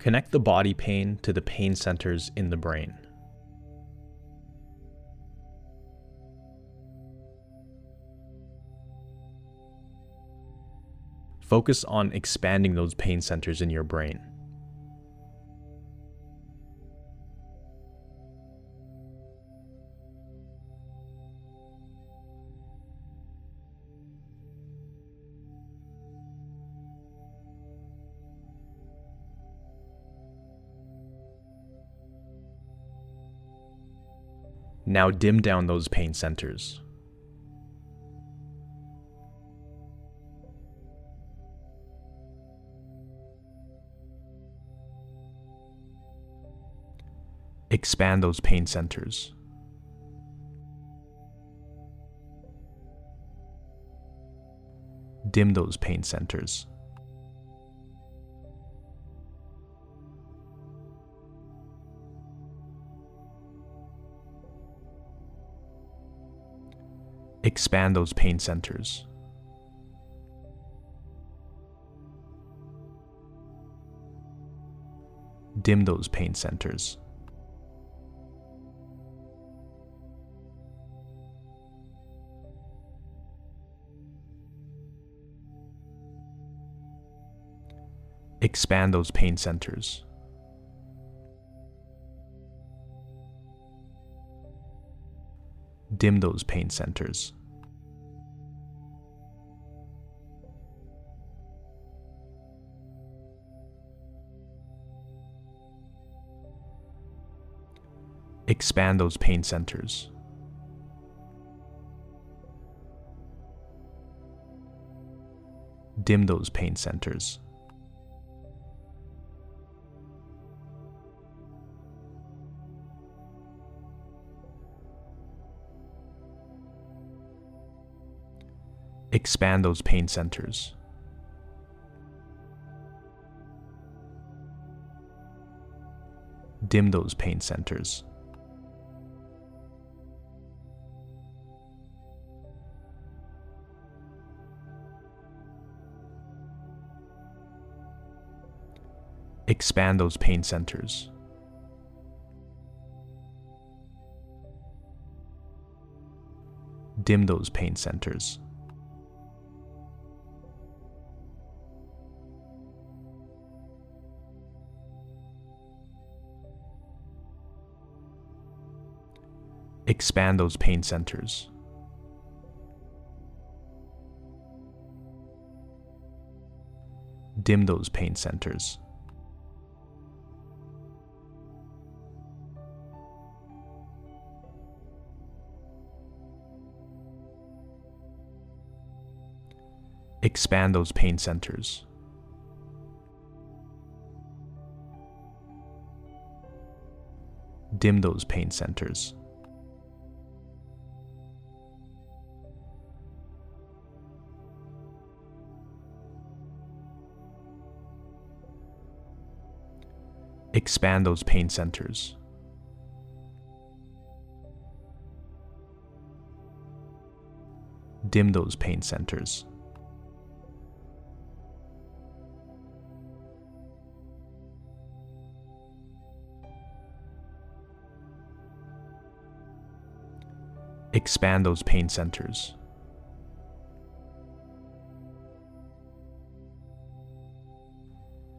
Connect the body pain to the pain centers in the brain. Focus on expanding those pain centers in your brain. Now dim down those pain centers. Expand those pain centers. Dim those pain centers. Expand those pain centers. Dim those pain centers. Expand those pain centers. Dim those pain centers. Expand those pain centers. Dim those pain centers. Expand those pain centers. Dim those pain centers. Expand those pain centers. Dim those pain centers. Expand those pain centers. Dim those pain centers. Expand those pain centers. Dim those pain centers. Expand those pain centers. Dim those pain centers. Expand those pain centers.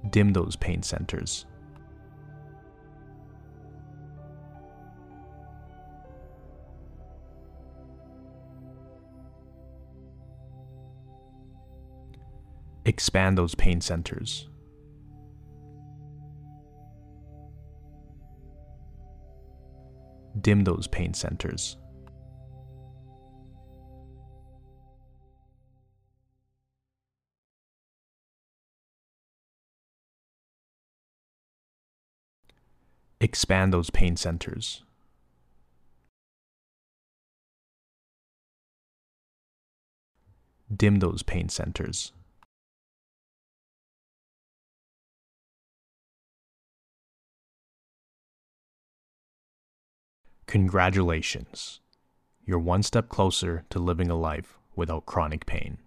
Dim those pain centers. Expand those pain centers. Dim those pain centers. Expand those pain centers. Dim those pain centers. Congratulations. You're one step closer to living a life without chronic pain.